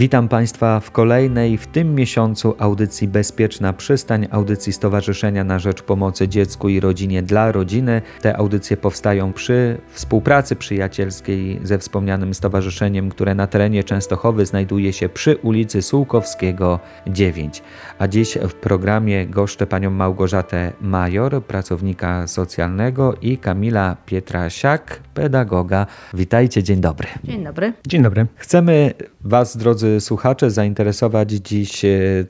Witam Państwa w kolejnej w tym miesiącu audycji Bezpieczna Przystań, audycji Stowarzyszenia na Rzecz Pomocy Dziecku i Rodzinie dla Rodziny. Te audycje powstają przy współpracy przyjacielskiej ze wspomnianym stowarzyszeniem, które na terenie Częstochowy znajduje się przy ulicy Sułkowskiego 9. A dziś w programie goszczę panią Małgorzatę Major, pracownika socjalnego i Kamila Pietrasiak, pedagoga. Witajcie, dzień dobry. Dzień dobry. Dzień dobry. Chcemy Was, drodzy słuchacze, zainteresować dziś e,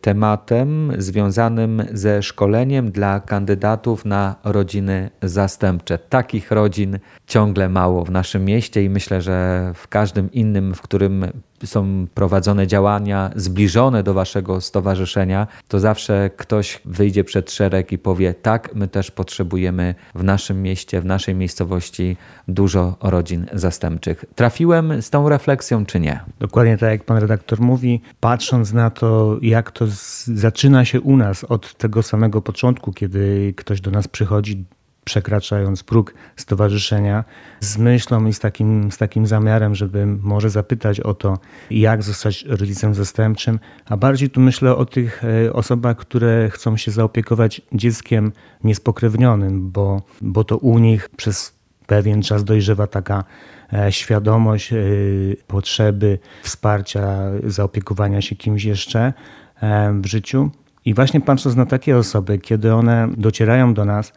tematem związanym ze szkoleniem dla kandydatów na rodziny zastępcze. Takich rodzin ciągle mało w naszym mieście i myślę, że w każdym innym, w którym są prowadzone działania zbliżone do waszego stowarzyszenia, to zawsze ktoś wyjdzie przed szereg i powie: Tak, my też potrzebujemy w naszym mieście, w naszej miejscowości dużo rodzin zastępczych. Trafiłem z tą refleksją, czy nie? Dokładnie tak, jak pan redaktor mówi, patrząc na to, jak to zaczyna się u nas od tego samego początku, kiedy ktoś do nas przychodzi przekraczając próg stowarzyszenia, z myślą i z takim, z takim zamiarem, żeby może zapytać o to, jak zostać rodzicem zastępczym, a bardziej tu myślę o tych e, osobach, które chcą się zaopiekować dzieckiem niespokrewnionym, bo, bo to u nich przez pewien czas dojrzewa taka e, świadomość e, potrzeby wsparcia, zaopiekowania się kimś jeszcze w życiu. I właśnie patrząc na takie osoby, kiedy one docierają do nas,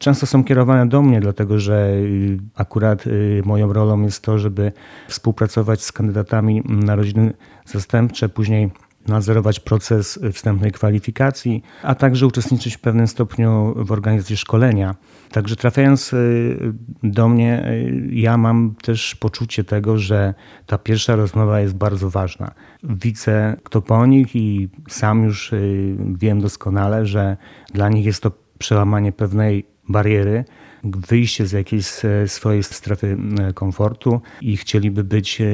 często są kierowane do mnie, dlatego że y, akurat y, moją rolą jest to, żeby współpracować z kandydatami na rodziny zastępcze, później nadzorować proces wstępnej kwalifikacji, a także uczestniczyć w pewnym stopniu w organizacji szkolenia. Także trafiając y, do mnie, ja mam też poczucie tego, że ta pierwsza rozmowa jest bardzo ważna. Widzę, kto po nich i sam już wiem doskonale, że dla nich jest to przełamanie pewnej bariery, wyjście z jakiejś e, swojej strefy e, komfortu i chcieliby być e,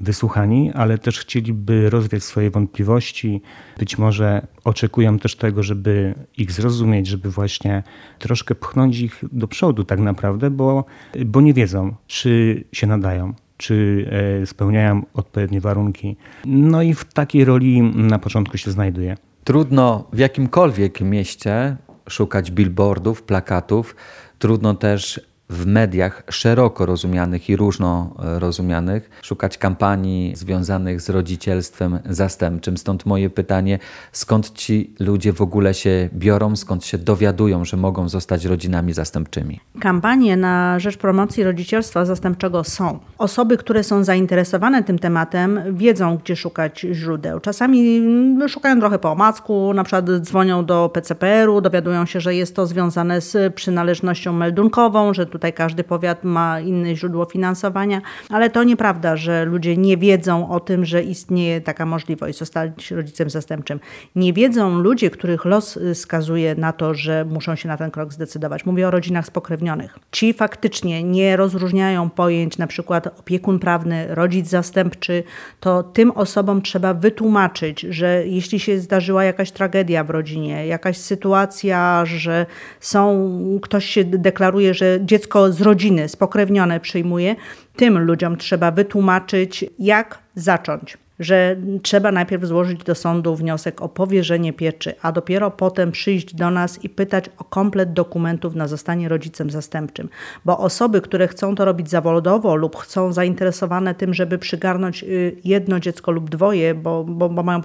wysłuchani, ale też chcieliby rozwiać swoje wątpliwości. Być może oczekują też tego, żeby ich zrozumieć, żeby właśnie troszkę pchnąć ich do przodu tak naprawdę, bo, bo nie wiedzą, czy się nadają, czy spełniają odpowiednie warunki. No i w takiej roli na początku się znajduję. Trudno w jakimkolwiek mieście szukać billboardów, plakatów. Trudno też w mediach szeroko rozumianych i różno rozumianych, szukać kampanii związanych z rodzicielstwem zastępczym. Stąd moje pytanie, skąd ci ludzie w ogóle się biorą, skąd się dowiadują, że mogą zostać rodzinami zastępczymi? Kampanie na rzecz promocji rodzicielstwa zastępczego są. Osoby, które są zainteresowane tym tematem, wiedzą, gdzie szukać źródeł. Czasami szukają trochę po omacku, na przykład dzwonią do PCPR-u, dowiadują się, że jest to związane z przynależnością meldunkową, że tutaj Tutaj każdy powiat ma inne źródło finansowania, ale to nieprawda, że ludzie nie wiedzą o tym, że istnieje taka możliwość zostać rodzicem zastępczym. Nie wiedzą ludzie, których los skazuje na to, że muszą się na ten krok zdecydować. Mówię o rodzinach spokrewnionych. Ci faktycznie nie rozróżniają pojęć, na przykład opiekun prawny, rodzic zastępczy, to tym osobom trzeba wytłumaczyć, że jeśli się zdarzyła jakaś tragedia w rodzinie, jakaś sytuacja, że są, ktoś się deklaruje, że dziecko dziecko z rodziny, spokrewnione przyjmuje, tym ludziom trzeba wytłumaczyć, jak zacząć że trzeba najpierw złożyć do sądu wniosek o powierzenie pieczy, a dopiero potem przyjść do nas i pytać o komplet dokumentów na zostanie rodzicem zastępczym. Bo osoby, które chcą to robić zawodowo lub chcą zainteresowane tym, żeby przygarnąć y, jedno dziecko lub dwoje, bo, bo, bo mają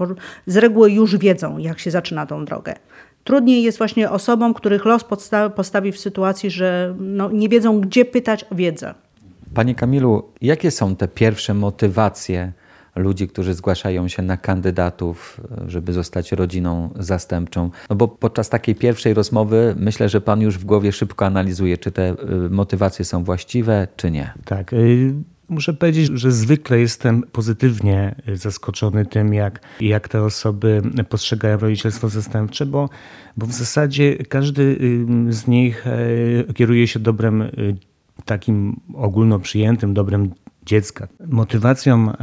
z reguły już wiedzą, jak się zaczyna tą drogę. Trudniej jest właśnie osobom, których los postawi w sytuacji, że no, nie wiedzą, gdzie pytać o wiedzę. Panie Kamilu, jakie są te pierwsze motywacje ludzi, którzy zgłaszają się na kandydatów, żeby zostać rodziną zastępczą? No bo podczas takiej pierwszej rozmowy myślę, że Pan już w głowie szybko analizuje, czy te y, motywacje są właściwe, czy nie. Tak. Y, Muszę powiedzieć, że zwykle jestem pozytywnie zaskoczony tym, jak, jak te osoby postrzegają rodzicielstwo zastępcze, bo, bo w zasadzie każdy z nich e, kieruje się dobrem e, takim ogólnoprzyjętym dobrem dziecka. Motywacją e,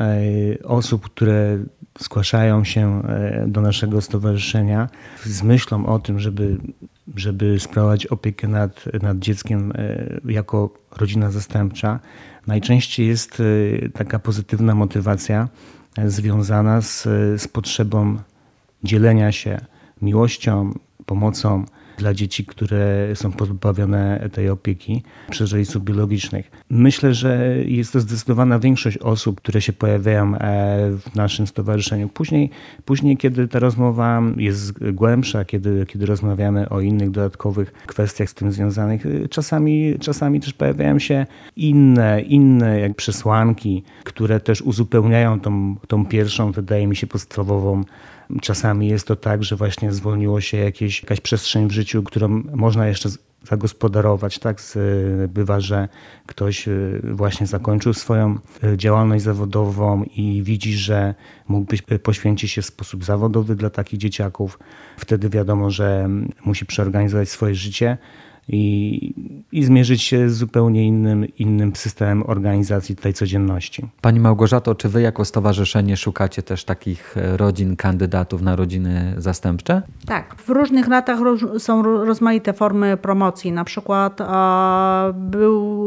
osób, które zgłaszają się do naszego stowarzyszenia z myślą o tym, żeby, żeby sprawować opiekę nad, nad dzieckiem jako rodzina zastępcza, najczęściej jest y, taka pozytywna motywacja, związana z, z potrzebą dzielenia się miłością, pomocą, dla dzieci, które są pozbawione tej opieki przez rodziców biologicznych. Myślę, że jest to zdecydowana większość osób, które się pojawiają e, w naszym stowarzyszeniu. Później, później kiedy ta rozmowa jest głębsza, kiedy, kiedy rozmawiamy o innych dodatkowych kwestiach z tym związanych, e, czasami, czasami też pojawiają się inne, inne jak przesłanki, które też uzupełniają tą, tą pierwszą, wydaje mi się, podstawową Czasami jest to tak, że właśnie zwolniło się jakieś, jakaś przestrzeń w życiu, którą można jeszcze zagospodarować. Tak? Bywa, że ktoś y, właśnie zakończył swoją y, działalność zawodową i widzi, że mógłby poświęcić się w sposób zawodowy dla takich dzieciaków. Wtedy wiadomo, że musi przeorganizować swoje życie i, i zmierzyć się z zupełnie innym, innym systemem organizacji tej codzienności. Pani Małgorzato, czy wy jako stowarzyszenie szukacie też takich e, rodzin kandydatów na rodziny zastępcze? Tak. W różnych latach są rozmaite formy promocji. Na przykład a,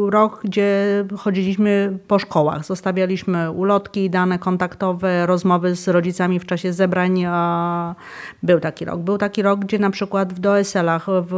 rok, gdzie chodziliśmy po szkołach. Zostawialiśmy ulotki, dane kontaktowe, rozmowy z rodzicami w czasie zebrań. Był taki rok. Był taki rok, gdzie na przykład w DOSL-ach, w,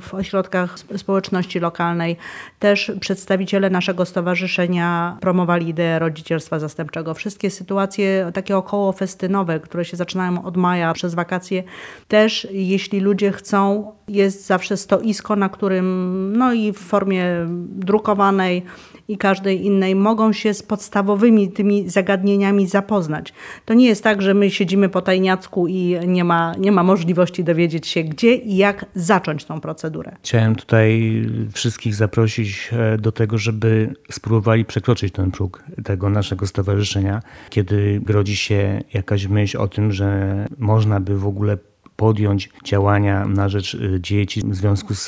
w ośrodkach społeczności lokalnej. Też przedstawiciele naszego stowarzyszenia promowali ideę rodzicielstwa zastępczego. Wszystkie sytuacje takie około festynowe, które się zaczynają od maja przez wakacje, też jeśli ludzie chcą, jest zawsze stoisko, na którym, no i w formie drukowanej, i każdej innej mogą się z podstawowymi tymi zagadnieniami zapoznać. To nie jest tak, że my siedzimy po tajniacku i nie ma, nie ma możliwości dowiedzieć się, gdzie i jak zacząć tą procedurę. Chciałem tutaj wszystkich zaprosić e, do tego, żeby spróbowali przekroczyć ten próg tego naszego stowarzyszenia, kiedy rodzi się jakaś myśl o tym, że można by w ogóle podjąć działania na rzecz y, dzieci w związku z,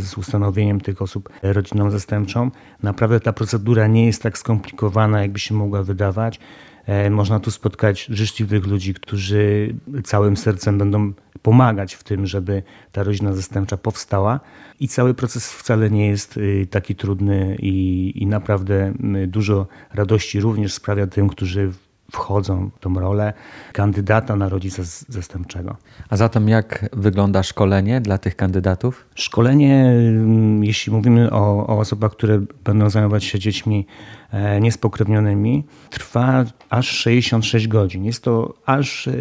z ustanowieniem tych osób rodziną zastępczą. Naprawdę ta procedura nie jest tak skomplikowana, jakby się mogła wydawać. E, można tu spotkać życzliwych ludzi, którzy całym sercem będą pomagać w tym, żeby ta rodzina zastępcza powstała. I cały proces wcale nie jest y, taki trudny i, i naprawdę y, dużo radości również sprawia tym, którzy wchodzą w tą rolę kandydata na rodzica zastępczego. A zatem jak wygląda szkolenie dla tych kandydatów? Szkolenie, mm, jeśli mówimy o, o osobach, które będą zajmować się dziećmi niespokrewnionymi, trwa aż 66 godzin. Jest to aż e,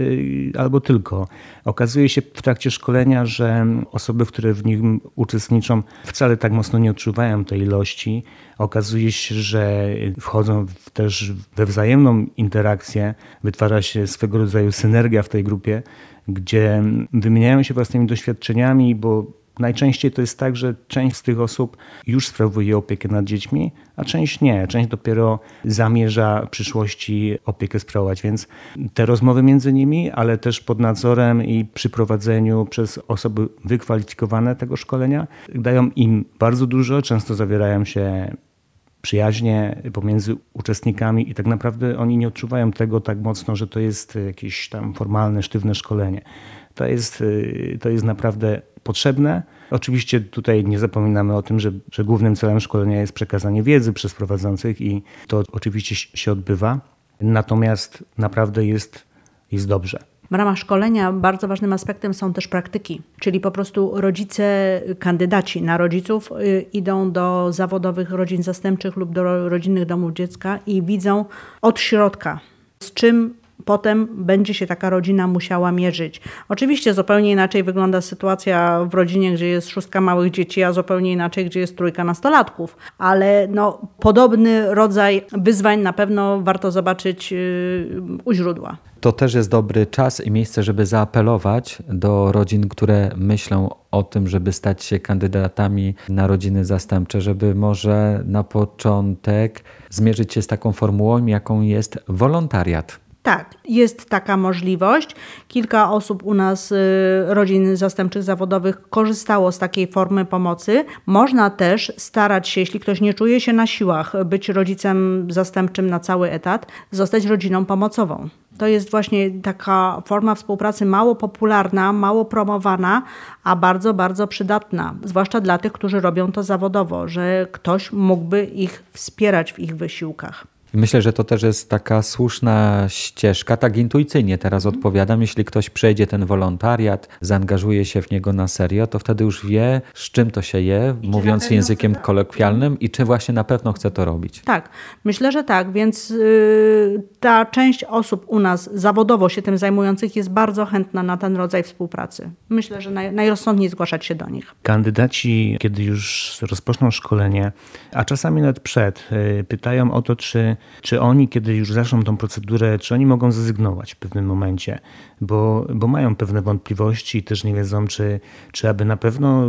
albo tylko. Okazuje się w trakcie szkolenia, że osoby, które w nim uczestniczą, wcale tak mocno nie odczuwają tej ilości. Okazuje się, że wchodzą też we wzajemną interakcję, wytwarza się swego rodzaju synergia w tej grupie, gdzie wymieniają się własnymi doświadczeniami, bo najczęściej to jest tak, że część z tych osób już sprawuje opiekę nad dziećmi, a część nie. Część dopiero zamierza w przyszłości opiekę sprawować. Więc te rozmowy między nimi, ale też pod nadzorem i przy prowadzeniu przez osoby wykwalifikowane tego szkolenia dają im bardzo dużo. Często zawierają się przyjaźnie pomiędzy uczestnikami i tak naprawdę oni nie odczuwają tego tak mocno, że to jest jakieś tam formalne, sztywne szkolenie. To jest, y, to jest naprawdę potrzebne. Oczywiście tutaj nie zapominamy o tym, że, że głównym celem szkolenia jest przekazanie wiedzy przez prowadzących i to oczywiście się odbywa. Natomiast naprawdę jest, jest dobrze. W ramach szkolenia bardzo ważnym aspektem są też praktyki, czyli po prostu rodzice, kandydaci na rodziców y, idą do zawodowych rodzin zastępczych lub do rodzinnych domów dziecka i widzą od środka, z czym potem będzie się taka rodzina musiała mierzyć. Oczywiście zupełnie inaczej wygląda sytuacja w rodzinie, gdzie jest szóstka małych dzieci, a zupełnie inaczej, gdzie jest trójka nastolatków. Ale no, podobny rodzaj wyzwań na pewno warto zobaczyć yy, u źródła. To też jest dobry czas i miejsce, żeby zaapelować do rodzin, które myślą o tym, żeby stać się kandydatami na rodziny zastępcze, żeby może na początek zmierzyć się z taką formułą, jaką jest wolontariat. Tak, jest taka możliwość. Kilka osób u nas, y, rodzin zastępczych zawodowych, korzystało z takiej formy pomocy. Można też starać się, jeśli ktoś nie czuje się na siłach, być rodzicem zastępczym na cały etat, zostać rodziną pomocową. To jest właśnie taka forma współpracy mało popularna, mało promowana, a bardzo, bardzo przydatna, zwłaszcza dla tych, którzy robią to zawodowo, że ktoś mógłby ich wspierać w ich wysiłkach. Myślę, że to też jest taka słuszna ścieżka, tak intuicyjnie teraz mhm. odpowiadam. Jeśli ktoś przejdzie ten wolontariat, zaangażuje się w niego na serio, to wtedy już wie, z czym to się je, I mówiąc językiem kolokwialnym i czy właśnie na pewno chce to robić. Tak, myślę, że tak, więc yy, ta część osób u nas zawodowo się tym zajmujących jest bardzo chętna na ten rodzaj współpracy. Myślę, że naj, najrozsądniej zgłaszać się do nich. Kandydaci, kiedy już rozpoczną szkolenie, a czasami nawet przed, yy, pytają o to, czy czy oni, kiedy już zaczną tą procedurę, czy oni mogą zrezygnować w pewnym momencie, bo, bo mają pewne wątpliwości i też nie wiedzą, czy, czy aby na pewno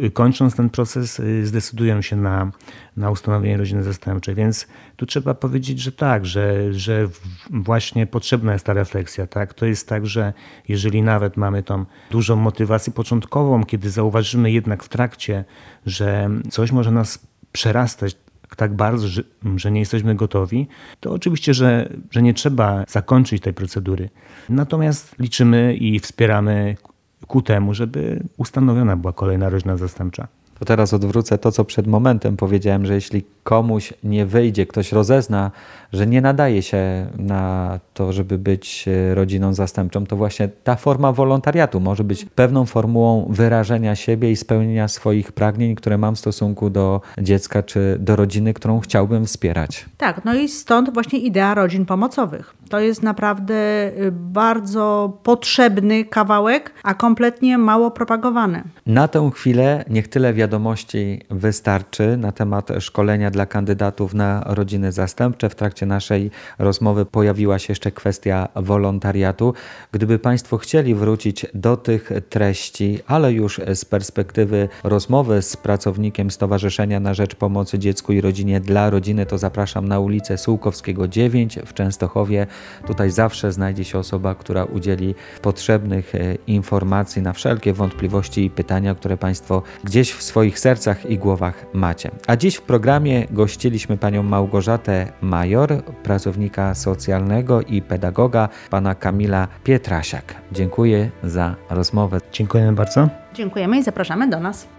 y, kończąc ten proces y, zdecydują się na, na ustanowienie rodziny zastępczej. Więc tu trzeba powiedzieć, że tak, że, że właśnie potrzebna jest ta refleksja. Tak? To jest tak, że jeżeli nawet mamy tą dużą motywację początkową, kiedy zauważymy jednak w trakcie, że coś może nas przerastać tak bardzo, że, że, nie jesteśmy gotowi, to oczywiście, że, że nie trzeba zakończyć tej procedury. Natomiast liczymy i wspieramy ku temu, żeby ustanowiona była kolejna rodzina zastępcza. To teraz odwrócę to, co przed momentem powiedziałem, że jeśli komuś nie wyjdzie, ktoś rozezna, że nie nadaje się na to, żeby być e, rodziną zastępczą, to właśnie ta forma wolontariatu może być pewną formułą wyrażenia siebie i spełnienia swoich pragnień, które mam w stosunku do dziecka czy do rodziny, którą chciałbym wspierać. Tak, no i stąd właśnie idea rodzin pomocowych. To jest naprawdę y, bardzo potrzebny kawałek, a kompletnie mało propagowany. Na tę chwilę niech tyle wiadomości wystarczy na temat szkolenia dla kandydatów na rodziny zastępcze. W trakcie naszej rozmowy pojawiła się jeszcze kwestia wolontariatu. Gdyby Państwo chcieli wrócić do tych treści, ale już z perspektywy rozmowy z pracownikiem Stowarzyszenia na Rzecz Pomocy Dziecku i Rodzinie dla Rodziny, to zapraszam na ulicę Sułkowskiego 9 w Częstochowie. Tutaj zawsze znajdzie się osoba, która udzieli potrzebnych e, informacji na wszelkie wątpliwości i pytania, które Państwo gdzieś w swoich sercach i głowach macie. A dziś w programie gościliśmy panią Małgorzatę Major, pracownika socjalnego i pedagoga, pana Kamila Pietrasiak. Dziękuję za rozmowę. Dziękujemy bardzo. Dziękujemy i zapraszamy do nas.